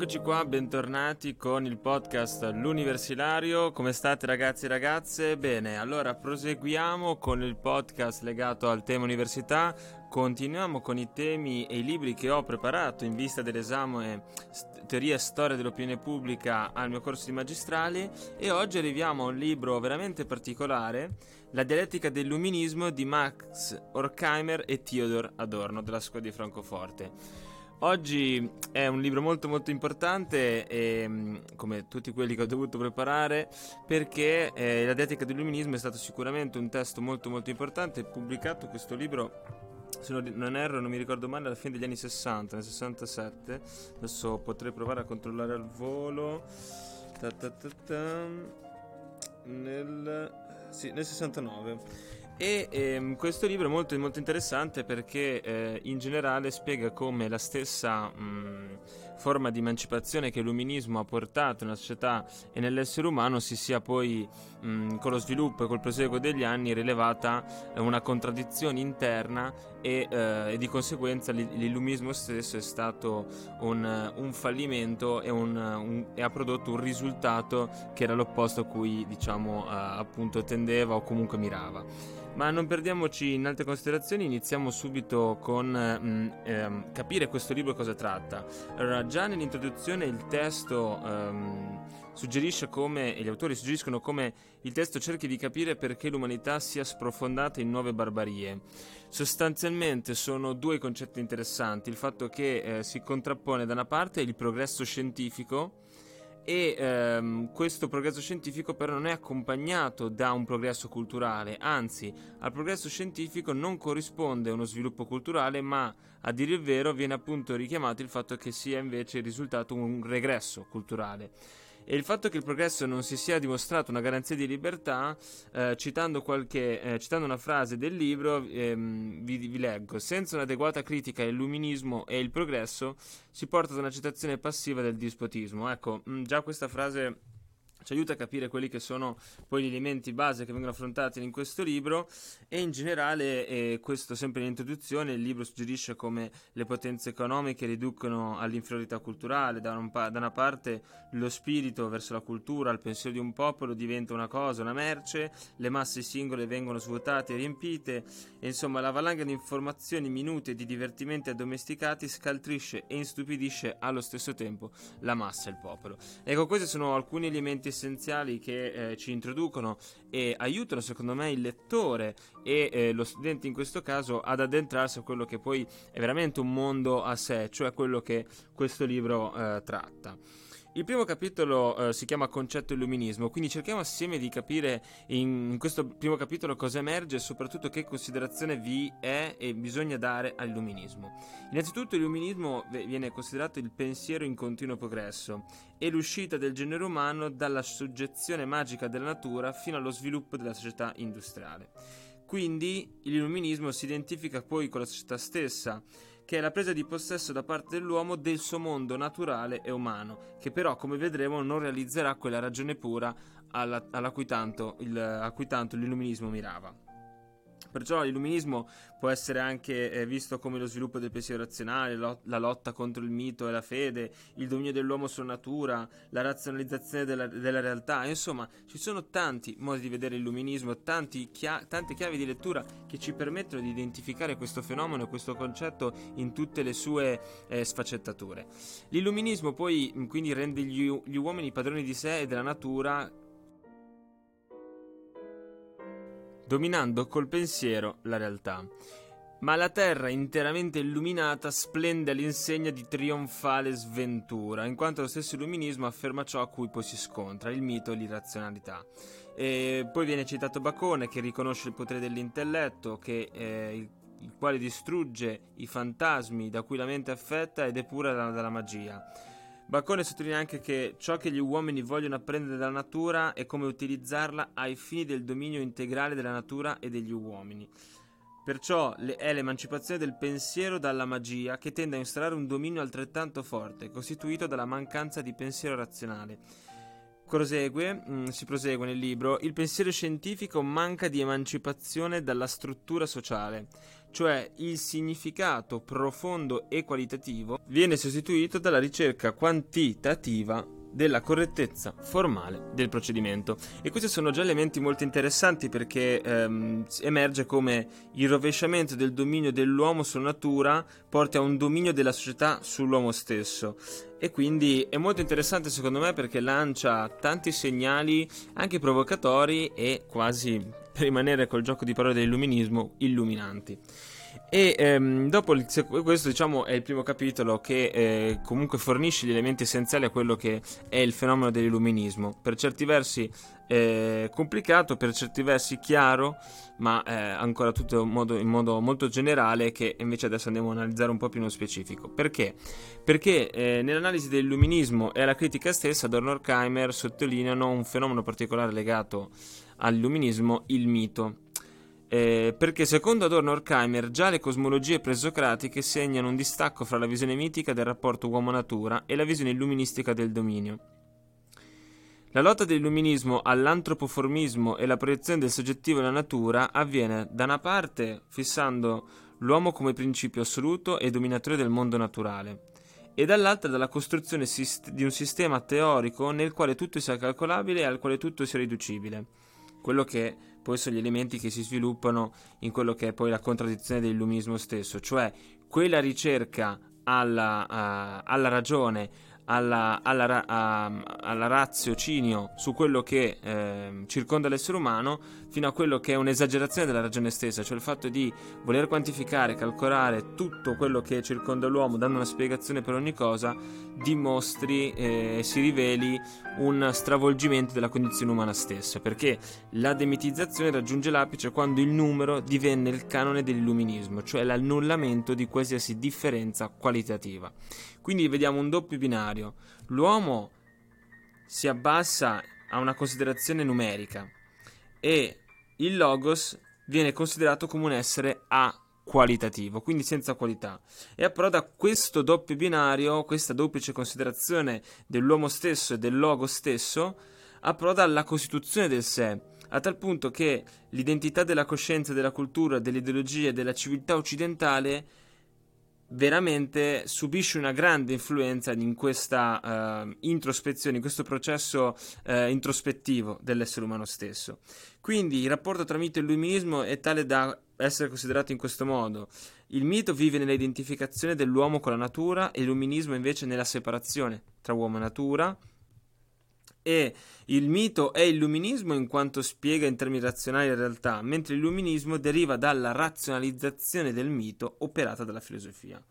Eccoci qua, bentornati con il podcast L'Universitario. Come state ragazzi e ragazze? Bene, allora proseguiamo con il podcast legato al tema università. Continuiamo con i temi e i libri che ho preparato in vista dell'esame Teoria e Storia dell'Opinione Pubblica al mio corso di magistrali e oggi arriviamo a un libro veramente particolare, La dialettica dell'illuminismo di Max Horkheimer e Theodor Adorno della scuola di Francoforte. Oggi è un libro molto molto importante, e, mm, come tutti quelli che ho dovuto preparare, perché eh, La dialettica dell'illuminismo è stato sicuramente un testo molto molto importante, pubblicato questo libro se non erro, non mi ricordo male, alla fine degli anni 60, nel 67. Adesso potrei provare a controllare al volo. Ta ta ta nel, sì, nel 69. E ehm, questo libro è molto, molto interessante perché eh, in generale spiega come la stessa mh, forma di emancipazione che l'illuminismo ha portato nella società e nell'essere umano si sia poi mh, con lo sviluppo e col proseguo degli anni rilevata eh, una contraddizione interna e, eh, e, di conseguenza l'illuminismo stesso è stato un, un fallimento e, un, un, e, ha prodotto un risultato che era l'opposto a cui diciamo eh, appunto tendeva o comunque mirava. Ma non perdiamoci in altre considerazioni, iniziamo subito con mh, mm, ehm, capire questo libro cosa tratta. Allora, già nell'introduzione il testo ehm, suggerisce come, e gli autori suggeriscono come il testo cerchi di capire perché l'umanità sia sprofondata in nuove barbarie. Sostanzialmente sono due concetti interessanti, il fatto che eh, si contrappone da una parte il progresso scientifico, e ehm, questo progresso scientifico però non è accompagnato da un progresso culturale, anzi al progresso scientifico non corrisponde uno sviluppo culturale, ma a dire il vero viene appunto richiamato il fatto che sia invece il risultato un regresso culturale. E il fatto che il progresso non si sia dimostrato una garanzia di libertà, eh, citando, qualche, eh, citando, una frase del libro, ehm, vi, vi, leggo: Senza un'adeguata critica all'illuminismo e il progresso si porta ad un'accettazione passiva del dispotismo. Ecco, mh, già questa frase ci aiuta a capire quelli che sono poi gli elementi base che vengono affrontati in questo libro e in generale, eh, questo sempre in introduzione, il libro suggerisce come le potenze economiche riducono all'inferiorità culturale, da, un pa- da una parte lo spirito verso la cultura, il pensiero di un popolo diventa una cosa, una merce, le masse singole vengono svuotate e riempite e insomma la valanga di informazioni minute e di divertimenti addomesticati scaltrisce e instupidisce allo stesso tempo la massa e il popolo. Ecco, questi sono alcuni elementi essenziali che eh, ci introducono e aiutano secondo me il lettore e eh, lo studente in questo caso ad addentrarsi a quello che poi è veramente un mondo a sé, cioè quello che questo libro eh, tratta. Il primo capitolo eh, si chiama Concetto Illuminismo, quindi cerchiamo assieme di capire in, questo primo capitolo cosa emerge e soprattutto che considerazione vi è e bisogna dare all'illuminismo. Innanzitutto l'illuminismo viene considerato il pensiero in continuo progresso e l'uscita del genere umano dalla soggezione magica della natura fino allo sviluppo della società industriale. Quindi l'illuminismo si identifica poi con la società stessa che è la presa di possesso da parte dell'uomo del suo mondo naturale e umano, che però, come vedremo, non realizzerà quella ragione pura alla, alla cui tanto il, a cui tanto l'illuminismo mirava. Perciò l'illuminismo può essere anche eh, visto come lo sviluppo del pensiero razionale, lo- la lotta contro il mito e la fede, il dominio dell'uomo sulla natura, la razionalizzazione della, della realtà. Insomma, ci sono tanti modi di vedere l'illuminismo, chia- tante chiavi di lettura che ci permettono di identificare questo fenomeno questo concetto in tutte le sue eh, sfaccettature. L'illuminismo poi quindi rende gli, gli uomini padroni di sé e della natura dominando col pensiero la realtà. Ma la terra interamente illuminata splende all'insegna di trionfale sventura, in quanto lo stesso illuminismo afferma ciò a cui poi si scontra, il mito e l'irrazionalità. E poi viene citato Bacone che riconosce il potere dell'intelletto, che, eh, il, il, quale distrugge i fantasmi da cui la mente è affetta ed è pura dalla, dalla magia. Bacone sottolinea anche che ciò che gli uomini vogliono apprendere dalla natura è come utilizzarla ai fini del dominio integrale della natura e degli uomini. Perciò è l'emancipazione del pensiero dalla magia che tende a instaurare un dominio altrettanto forte, costituito dalla mancanza di pensiero razionale. Prosegue, mh, mm, si prosegue nel libro, il pensiero scientifico manca di emancipazione dalla struttura sociale, cioè il significato profondo e qualitativo, viene sostituito dalla ricerca quantitativa della correttezza formale del procedimento. E questi sono già elementi molto interessanti perché ehm, emerge come il rovesciamento del dominio dell'uomo sulla natura porti a un dominio della società sull'uomo stesso. E quindi è molto interessante secondo me perché lancia tanti segnali anche provocatori e quasi, per rimanere col gioco di parole dell'illuminismo, illuminanti. E ehm, dopo il, questo diciamo è il primo capitolo che eh, comunque fornisce gli elementi essenziali a quello che è il fenomeno dell'illuminismo. Per certi versi eh, complicato, per certi versi chiaro, ma eh, ancora tutto in modo, in modo, molto generale che invece adesso andiamo a analizzare un po' più nello specifico. Perché? Perché eh, nell'analisi dell'illuminismo e alla critica stessa Adorno Horkheimer sottolineano un fenomeno particolare legato all'illuminismo, il mito. Eh, perché secondo Adorno Horkheimer già le cosmologie presocratiche segnano un distacco fra la visione mitica del rapporto uomo-natura e la visione illuministica del dominio. La lotta dell'illuminismo all'antropoformismo e la proiezione del soggettivo nella natura avviene da una parte fissando l'uomo come principio assoluto e dominatore del mondo naturale e dall'altra dalla costruzione di un sistema teorico nel quale tutto sia calcolabile e al quale tutto sia riducibile. Quello che poi sono gli elementi che si sviluppano in quello che è poi la contraddizione dell'illuminismo stesso, cioè quella ricerca alla, uh, alla ragione, alla, alla, uh, alla raziocinio su quello che uh, circonda l'essere umano fino a quello che è un'esagerazione della ragione stessa, cioè il fatto di voler quantificare, calcolare tutto quello che circonda l'uomo dando una spiegazione per ogni cosa, dimostri e eh, si riveli un stravolgimento della condizione umana stessa, perché la demitizzazione raggiunge l'apice quando il numero divenne il canone dell'illuminismo, cioè l'annullamento di qualsiasi differenza qualitativa. Quindi vediamo un doppio binario. L'uomo si abbassa a una considerazione numerica e il logos viene considerato come un essere a qualitativo, quindi senza qualità. E approda questo doppio binario, questa duplice considerazione dell'uomo stesso e del logo stesso, approda alla costituzione del sé, a tal punto che l'identità della coscienza, della cultura, dell'ideologia e della civiltà occidentale veramente subisce una grande influenza in questa uh, introspezione, in questo processo uh, introspettivo dell'essere umano stesso. Quindi il rapporto tra mito e illuminismo è tale da essere considerato in questo modo. Il mito vive nell'identificazione dell'uomo con la natura e l'illuminismo invece nella separazione tra uomo e natura, e il mito è illuminismo in quanto spiega in termini razionali la realtà, mentre l'illuminismo deriva dalla razionalizzazione del mito operata dalla filosofia.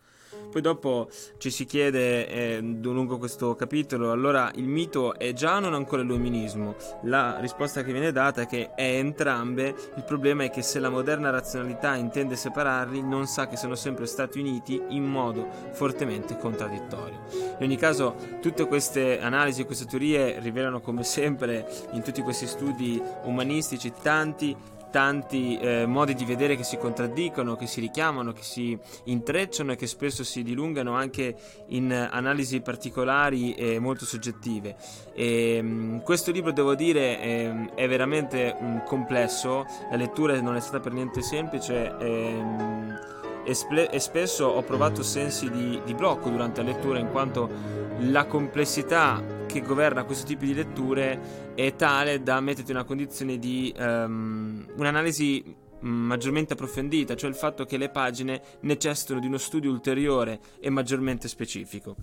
Poi dopo ci si chiede eh, lungo questo capitolo, allora il mito è già o non ancora illuminismo? La risposta che viene data è che è entrambe, il problema è che se la moderna razionalità intende separarli, non sa che sono sempre stati uniti in modo fortemente contraddittorio. In ogni caso, tutte queste analisi, queste teorie rivelano come sempre in tutti questi studi umanistici tanti tanti eh, modi di vedere che si contraddicono, che si richiamano, che si intrecciano e che spesso si dilungano anche in analisi particolari e molto soggettive. E, mh, questo libro, devo dire, è, è veramente mh, complesso, la lettura non è stata per niente semplice. E, mh, e, sple- e, spesso ho provato sensi di, di blocco durante la lettura in quanto la complessità che governa questo tipo di letture è tale da metterti in una condizione di um, un'analisi maggiormente approfondita, cioè il fatto che le pagine necessitano di uno studio ulteriore e maggiormente specifico.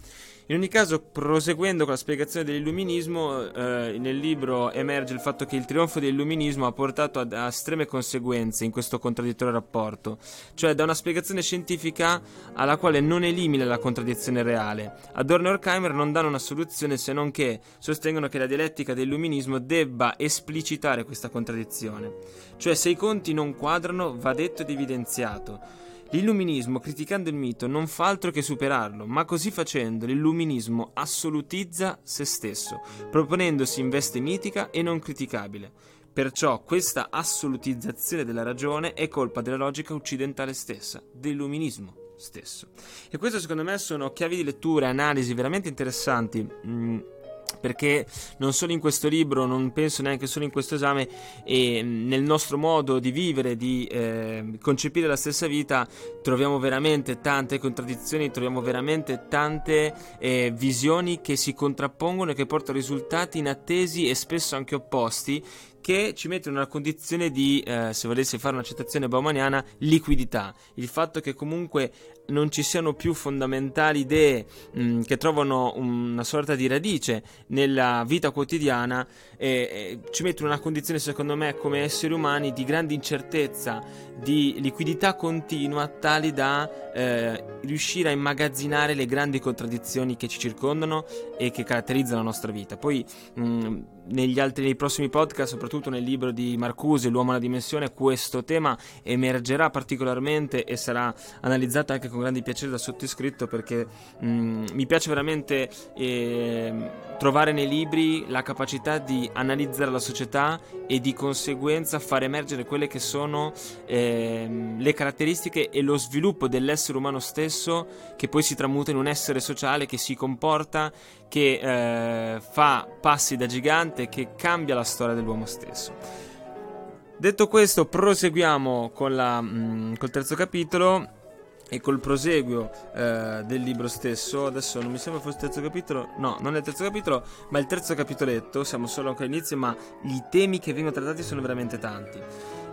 In ogni caso, proseguendo con la spiegazione dell'illuminismo, eh, nel libro emerge il fatto che il trionfo dell'illuminismo ha portato ad, a estreme conseguenze in questo contraddittorio rapporto, cioè da una spiegazione scientifica alla quale non elimina la contraddizione reale. Adorno e Horkheimer non danno una soluzione se non che sostengono che la dialettica dell'illuminismo debba esplicitare questa contraddizione. Cioè se i conti non quadrano va detto ed evidenziato. L'illuminismo, criticando il mito, non fa altro che superarlo, ma così facendo l'illuminismo assolutizza se stesso, proponendosi in veste mitica e non criticabile. Perciò questa assolutizzazione della ragione è colpa della logica occidentale stessa, dell'illuminismo stesso. E questo secondo me sono chiavi di lettura e analisi veramente interessanti. Mm perché non solo in questo libro, non penso neanche solo in questo esame, e nel nostro modo di vivere, di eh, concepire la stessa vita, troviamo veramente tante contraddizioni, troviamo veramente tante eh, visioni che si contrappongono e che portano a risultati inattesi e spesso anche opposti che ci mette in una condizione di, eh, se volessi fare una citazione baumaniana, liquidità. Il fatto che comunque non ci siano più fondamentali idee mh, mm, che trovano una sorta di radice nella vita quotidiana e, ci mette in una condizione, secondo me, come esseri umani di grande incertezza, di liquidità continua, tali da eh, riuscire a immagazzinare le grandi contraddizioni che ci circondano e che caratterizzano la nostra vita. Poi mh, mm, negli altri nei prossimi podcast, soprattutto nel libro di Marcuse, L'uomo alla dimensione, questo tema emergerà particolarmente e sarà analizzato anche con grande piacere da sottoscritto perché mh, mm, mi piace veramente eh, trovare nei libri la capacità di analizzare la società e di conseguenza far emergere quelle che sono eh, le caratteristiche e lo sviluppo dell'essere umano stesso che poi si tramuta in un essere sociale che si comporta, che eh, fa passi da gigante, che cambia la storia dell'uomo stesso. Detto questo, proseguiamo con la, mh, mm, col terzo capitolo e col proseguio eh, del libro stesso. Adesso non mi sembra fosse il terzo capitolo, no, non è il terzo capitolo, ma il terzo capitoletto. Siamo solo ancora all'inizio, ma i temi che vengono trattati sono veramente tanti.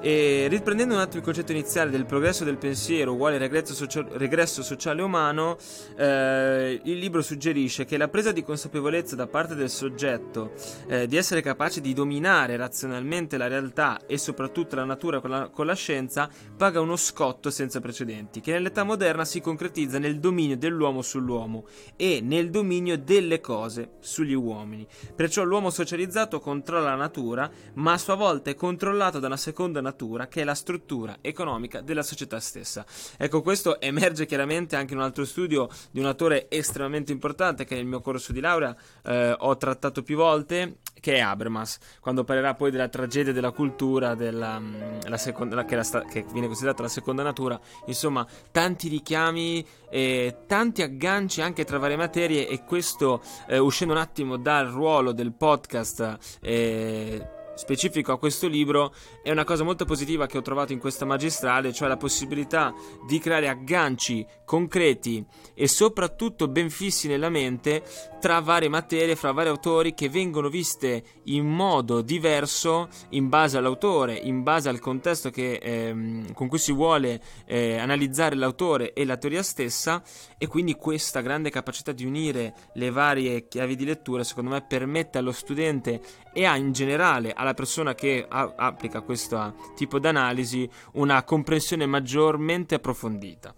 E riprendendo un attimo il concetto iniziale del progresso del pensiero uguale regresso, socio- regresso sociale umano, eh, il libro suggerisce che la presa di consapevolezza da parte del soggetto eh, di essere capace di dominare razionalmente la realtà e soprattutto la natura con la, con la scienza paga uno scotto senza precedenti, che nell'età moderna si concretizza nel dominio dell'uomo sull'uomo e nel dominio delle cose sugli uomini. Perciò l'uomo socializzato controlla la natura, ma a sua volta è controllato da una seconda natura natura che è la struttura economica della società stessa. Ecco, questo emerge chiaramente anche in un altro studio di un autore estremamente importante che nel mio corso di laurea eh, ho trattato più volte, che è Habermas, quando parlerà poi della tragedia della cultura, della, mm, la seconda, che, la, che, viene considerata la seconda natura, insomma, tanti richiami e tanti agganci anche tra varie materie e questo, eh, uscendo un attimo dal ruolo del podcast, eh, specifico a questo libro è una cosa molto positiva che ho trovato in questa magistrale, cioè la possibilità di creare agganci concreti e soprattutto ben fissi nella mente tra varie materie, fra vari autori che vengono viste in modo diverso in base all'autore, in base al contesto che, ehm, con cui si vuole eh, analizzare l'autore e la teoria stessa e quindi questa grande capacità di unire le varie chiavi di lettura secondo me permette allo studente e a in generale alla persona che a- applica questo tipo di analisi una comprensione maggiormente approfondita.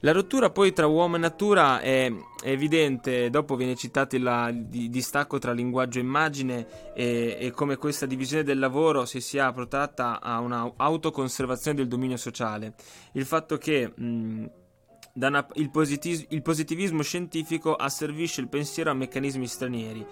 La rottura poi tra uomo e natura è, evidente, dopo viene citato il distacco tra linguaggio e immagine e, e, come questa divisione del lavoro si sia protratta a un'autoconservazione del dominio sociale. Il fatto che... Mh, una, il, positiv- il positivismo scientifico asservisce il pensiero a meccanismi stranieri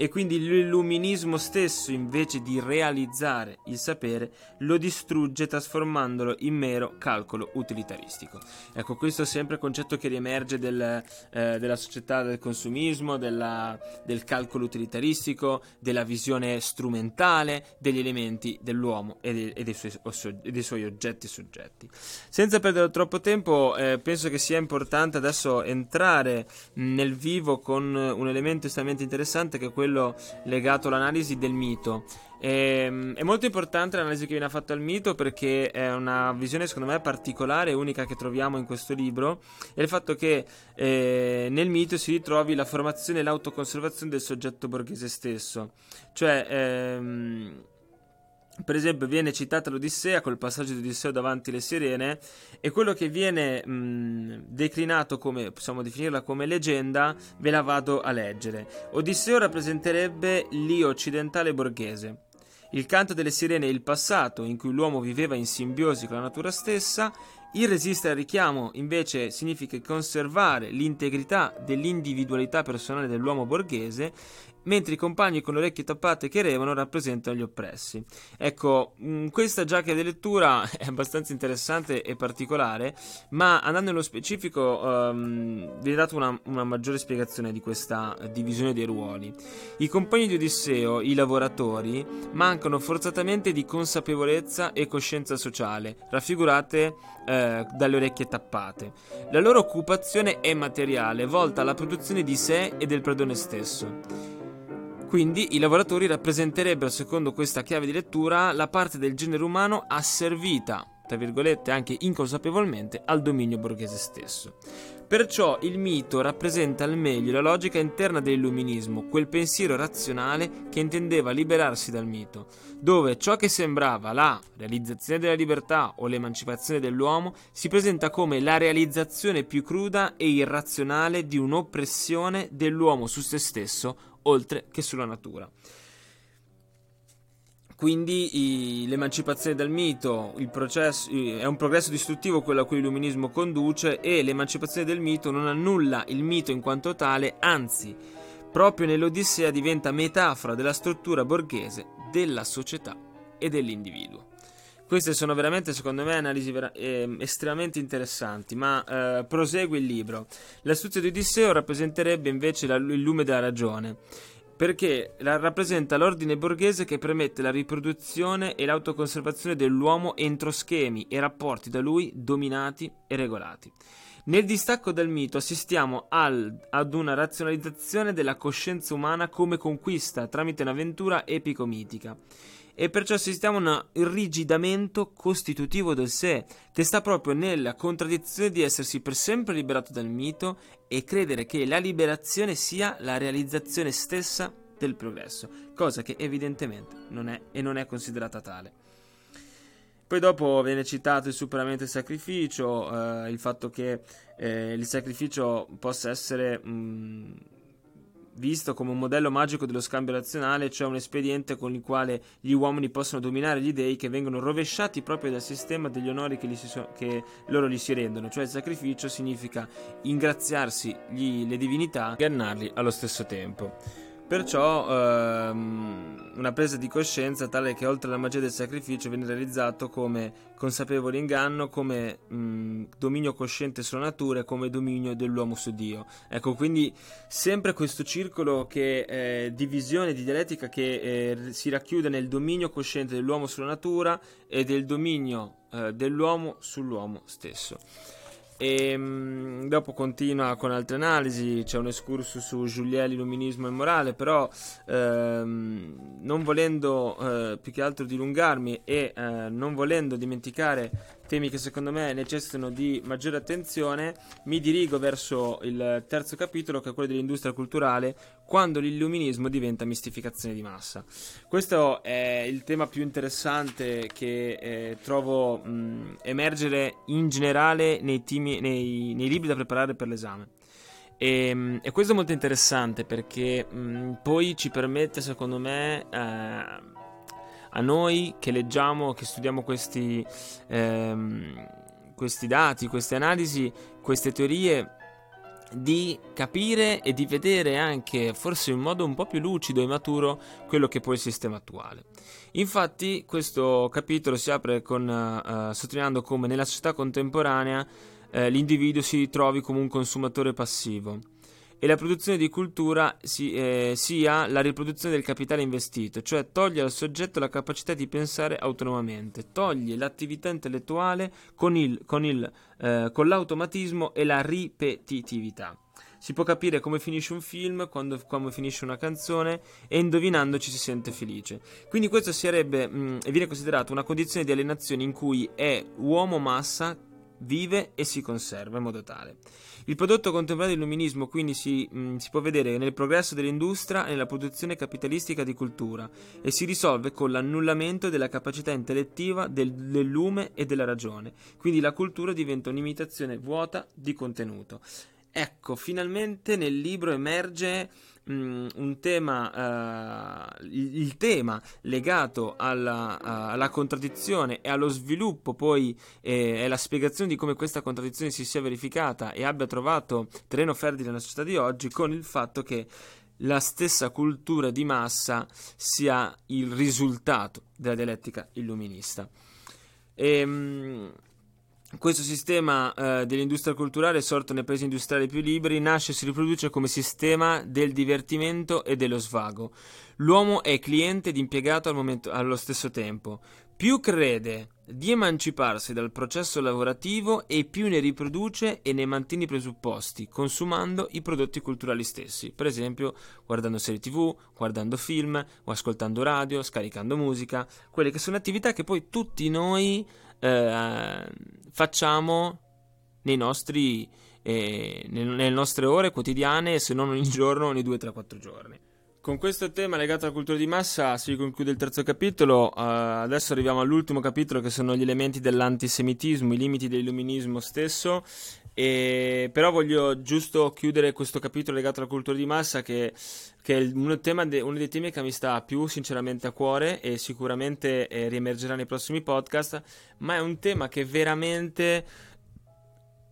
e quindi l'illuminismo stesso, invece di realizzare il sapere, lo distrugge trasformandolo in mero calcolo utilitaristico. Ecco, questo è sempre il concetto che riemerge del, eh, della società del consumismo, della, del calcolo utilitaristico, della visione strumentale degli elementi dell'uomo e, de, e, dei, suoi, e dei, suoi, oggetti e soggetti. Senza perdere troppo tempo, eh, penso che sia importante adesso entrare nel vivo con un elemento estremamente interessante che è quello quello legato all'analisi del mito. E, ehm, è molto importante l'analisi che viene fatta al mito perché è una visione secondo me particolare e unica che troviamo in questo libro è il fatto che eh, nel mito si ritrovi la formazione e l'autoconservazione del soggetto borghese stesso cioè ehm, per esempio viene citata l'Odissea col passaggio di Odisseo davanti alle sirene e quello che viene mh, declinato come possiamo definirla come leggenda ve la vado a leggere. Odisseo rappresenterebbe l'io occidentale borghese. Il canto delle sirene è il passato in cui l'uomo viveva in simbiosi con la natura stessa il resistere al richiamo invece significa conservare l'integrità dell'individualità personale dell'uomo borghese mentre i compagni con le orecchie tappate che revano rappresentano gli oppressi. Ecco, mh, questa già che di lettura è abbastanza interessante e particolare, ma andando nello specifico um, viene data una, una, maggiore spiegazione di questa divisione dei ruoli. I compagni di Odisseo, i lavoratori, mancano forzatamente di consapevolezza e coscienza sociale, raffigurate eh, dalle orecchie tappate. La loro occupazione è materiale, volta alla produzione di sé e del padrone stesso. Quindi i lavoratori rappresenterebbero, secondo questa chiave di lettura, la parte del genere umano asservita, tra virgolette anche inconsapevolmente, al dominio borghese stesso. Perciò il mito rappresenta al meglio la logica interna dell'illuminismo, quel pensiero razionale che intendeva liberarsi dal mito, dove ciò che sembrava la realizzazione della libertà o l'emancipazione dell'uomo si presenta come la realizzazione più cruda e irrazionale di un'oppressione dell'uomo su se stesso oltre che sulla natura. Quindi i, l'emancipazione dal mito processo, è un progresso distruttivo quello a cui l'illuminismo conduce e l'emancipazione del mito non annulla il mito in quanto tale, anzi, proprio nell'Odissea diventa metafora della struttura borghese della società e dell'individuo. Queste sono veramente, secondo me, analisi vera- eh, estremamente interessanti, ma eh, prosegue il libro. L'astuzia di Odisseo rappresenterebbe invece la, il lume della ragione, perché la, rappresenta l'ordine borghese che permette la riproduzione e l'autoconservazione dell'uomo entro schemi e rapporti da lui dominati e regolati. Nel distacco dal mito assistiamo al, ad una razionalizzazione della coscienza umana come conquista tramite un'avventura epico-mitica e perciò assistiamo a un irrigidamento costitutivo del sé, che sta proprio nella contraddizione di essersi per sempre liberato dal mito e credere che la liberazione sia la realizzazione stessa del progresso, cosa che evidentemente non è e non è considerata tale. Poi dopo viene citato il superamento del sacrificio, eh, il fatto che eh, il sacrificio possa essere mh, visto come un modello magico dello scambio razionale, cioè un espediente con il quale gli uomini possono dominare gli dei che vengono rovesciati proprio dal sistema degli onori che, so- che loro gli si rendono, cioè il sacrificio significa ingraziarsi gli- le divinità e ingannarli allo stesso tempo. Perciò ehm, una presa di coscienza tale che oltre alla magia del sacrificio viene realizzato come consapevole inganno, come mh, dominio cosciente sulla natura e come dominio dell'uomo su Dio. Ecco, quindi sempre questo circolo che eh, di visione, di dialettica che eh, si racchiude nel dominio cosciente dell'uomo sulla natura e del dominio eh, dell'uomo sull'uomo stesso. E mh, dopo continua con altre analisi, c'è un escurso su Giulielli, illuminismo e morale, però ehm, non volendo eh, più che altro dilungarmi e eh, non volendo dimenticare temi che secondo me necessitano di maggiore attenzione, mi dirigo verso il terzo capitolo che è quello dell'industria culturale, quando l'illuminismo diventa mistificazione di massa. Questo è il tema più interessante che eh, trovo mh, emergere in generale nei, timi, nei, nei libri da preparare per l'esame. E, e, questo è molto interessante perché mh, poi ci permette, secondo me, eh, a noi che leggiamo, che studiamo questi, ehm, questi dati, queste analisi, queste teorie, di capire e di vedere anche, forse in modo un po' più lucido e maturo, quello che è poi il sistema attuale. Infatti, questo capitolo si apre con, uh, sottolineando come nella società contemporanea uh, l'individuo si ritrovi come un consumatore passivo e la produzione di cultura si, eh, sia la riproduzione del capitale investito, cioè toglie al soggetto la capacità di pensare autonomamente, toglie l'attività intellettuale con, il, con, il, eh, con l'automatismo e la ripetitività. Si può capire come finisce un film, quando, come finisce una canzone e indovinando ci si sente felice. Quindi questo sarebbe, mh, mm, viene considerato una condizione di alienazione in cui è uomo massa vive e si conserva in modo tale. Il prodotto contemporaneo dell'illuminismo quindi si, mh, mm, si, può vedere nel progresso dell'industria e nella produzione capitalistica di cultura e si risolve con l'annullamento della capacità intellettiva del, del lume e della ragione. Quindi la cultura diventa un'imitazione vuota di contenuto. Ecco, finalmente nel libro emerge un tema, uh, il, tema legato alla, uh, alla, contraddizione e allo sviluppo, poi eh, è la spiegazione di come questa contraddizione si sia verificata e abbia trovato terreno fertile nella società di oggi, con il fatto che la stessa cultura di massa sia il risultato della dialettica illuminista. E, ehm, questo sistema eh, dell'industria culturale, sorto nei paesi industriali più liberi, nasce e si riproduce come sistema del divertimento e dello svago. L'uomo è cliente ed impiegato al momento, allo stesso tempo. Più crede di emanciparsi dal processo lavorativo e più ne riproduce e ne mantiene i presupposti, consumando i prodotti culturali stessi, per esempio guardando serie tv, guardando film o ascoltando radio, scaricando musica, quelle che sono attività che poi tutti noi eh, facciamo nei nostri, eh, nelle nostre ore quotidiane, se non ogni giorno, ogni 2, 3, 4 giorni. Con questo tema legato alla cultura di massa si conclude il terzo capitolo. Uh, adesso arriviamo all'ultimo capitolo che sono gli elementi dell'antisemitismo, i limiti dell'illuminismo stesso. E, però voglio giusto chiudere questo capitolo legato alla cultura di massa che, che è uno, de, uno, dei temi che mi sta più sinceramente a cuore e sicuramente eh, riemergerà nei prossimi podcast, ma è un tema che veramente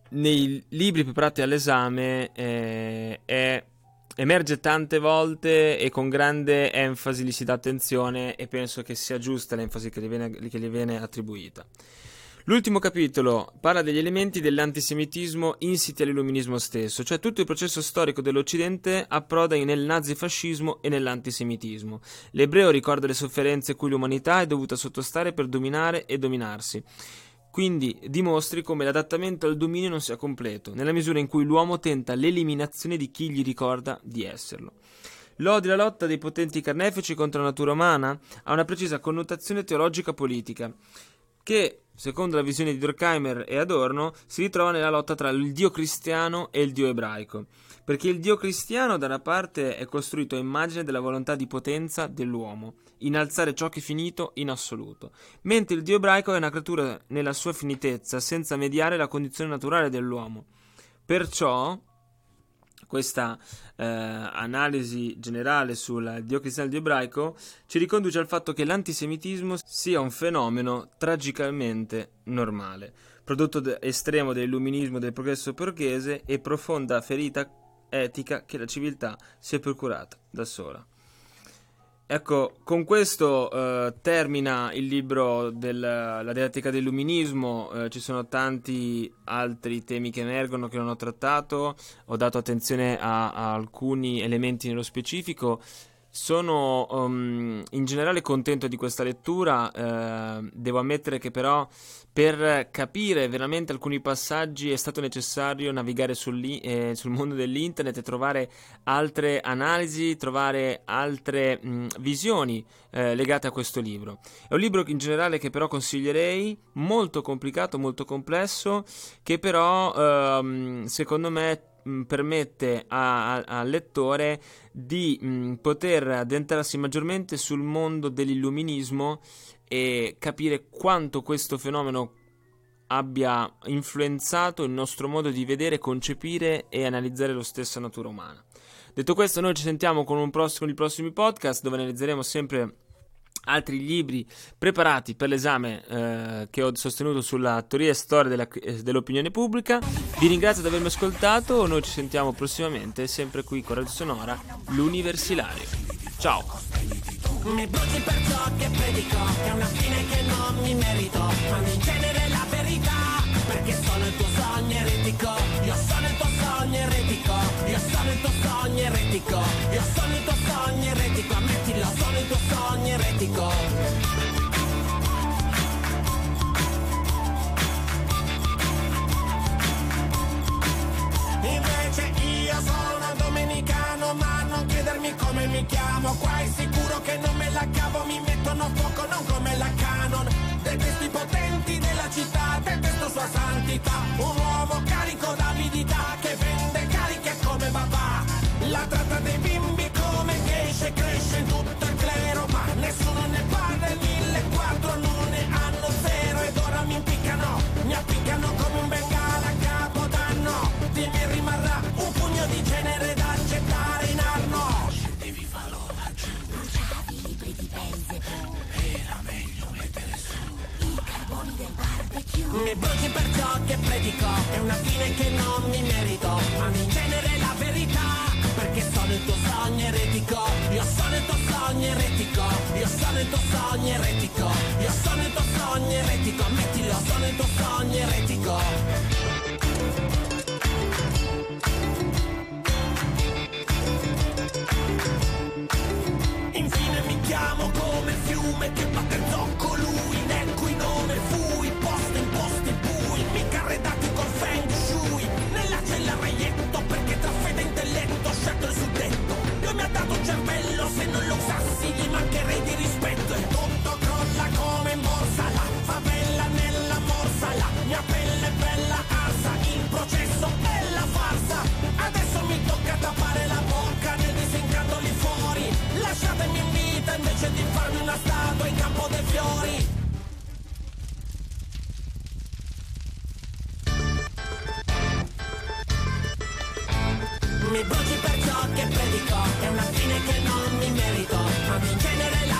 nei libri preparati all'esame eh, è emerge tante volte e con grande enfasi gli si dà attenzione e penso che sia giusta l'enfasi che gli viene, che gli viene attribuita. L'ultimo capitolo parla degli elementi dell'antisemitismo insiti all'illuminismo stesso, cioè tutto il processo storico dell'Occidente approda nel nazifascismo e nell'antisemitismo. L'ebreo ricorda le sofferenze cui l'umanità è dovuta sottostare per dominare e dominarsi. Quindi dimostri come l'adattamento al dominio non sia completo, nella misura in cui l'uomo tenta l'eliminazione di chi gli ricorda di esserlo. L'odio e la lotta dei potenti carnefici contro la natura umana ha una precisa connotazione teologica politica, che, secondo la visione di Durkheim e Adorno, si ritrova nella lotta tra il Dio cristiano e il Dio ebraico perché il Dio cristiano da una parte è costruito a immagine della volontà di potenza dell'uomo, innalzare ciò che è finito in assoluto, mentre il Dio ebraico è una creatura nella sua finitezza, senza mediare la condizione naturale dell'uomo. Perciò questa eh, analisi generale sul Dio cristiano e Dio ebraico ci riconduce al fatto che l'antisemitismo sia un fenomeno tragicamente normale, prodotto de- estremo dell'illuminismo del progresso borghese e profonda ferita etica che la civiltà si è procurata da sola. Ecco, con questo eh, termina il libro della dialettica dell'illuminismo, eh, ci sono tanti altri temi che emergono che non ho trattato, ho dato attenzione a, a alcuni elementi nello specifico, sono um, in generale contento di questa lettura, eh, devo ammettere che però per capire veramente alcuni passaggi è stato necessario navigare sul, eh, sul mondo dell'internet e trovare altre analisi, trovare altre mh, visioni eh, legate a questo libro. È un libro in generale che però consiglierei, molto complicato, molto complesso, che però ehm, secondo me permette al lettore di mh, poter addentrarsi maggiormente sul mondo dell'illuminismo e capire quanto questo fenomeno abbia influenzato il nostro modo di vedere, concepire e analizzare lo stessa natura umana. Detto questo, noi ci sentiamo con, prossimo, con i prossimi podcast dove analizzeremo sempre altri libri preparati per l'esame eh, che ho sostenuto sulla teoria e storia della, eh, dell'opinione pubblica. Vi ringrazio di avermi ascoltato, noi ci sentiamo prossimamente sempre qui con Radio Sonora, l'Universilario. Ciao! Mi bruci per ciò che predico, è una fine che non mi merito, ma in genere la verità, perché sono il tuo sogno eretico, io sono il tuo sogno eretico, io sono il tuo sogno eretico, io sono il tuo sogno eretico, ammettilo, sono tuo sogno eretico. Invece io sono domenicano, ma non chiedermi come mi chiamo, qua è sicuro che non me la cavo, mi mettono a fuoco, non come la canon, detesto i potenti della città, detesto sua santità, un uomo carico d'avidità che vende cariche come papà, la tratta dei bimbi come cresce, cresce in tutto Mi bruci per ciò che predico, è una fine che non mi merito, ma in genere la verità perché sono il tuo sogno eretico. Io sono il tuo sogno eretico. Io sono il tuo sogno eretico. Io sono il tuo sogno eretico. Ammettilo, sono il tuo sogno eretico. Infine mi chiamo come fiume che batte cervello se non lo usassi gli mancherei di rispetto Mi bruci per ciò che predico. È una fine che non mi merito Ma mi genera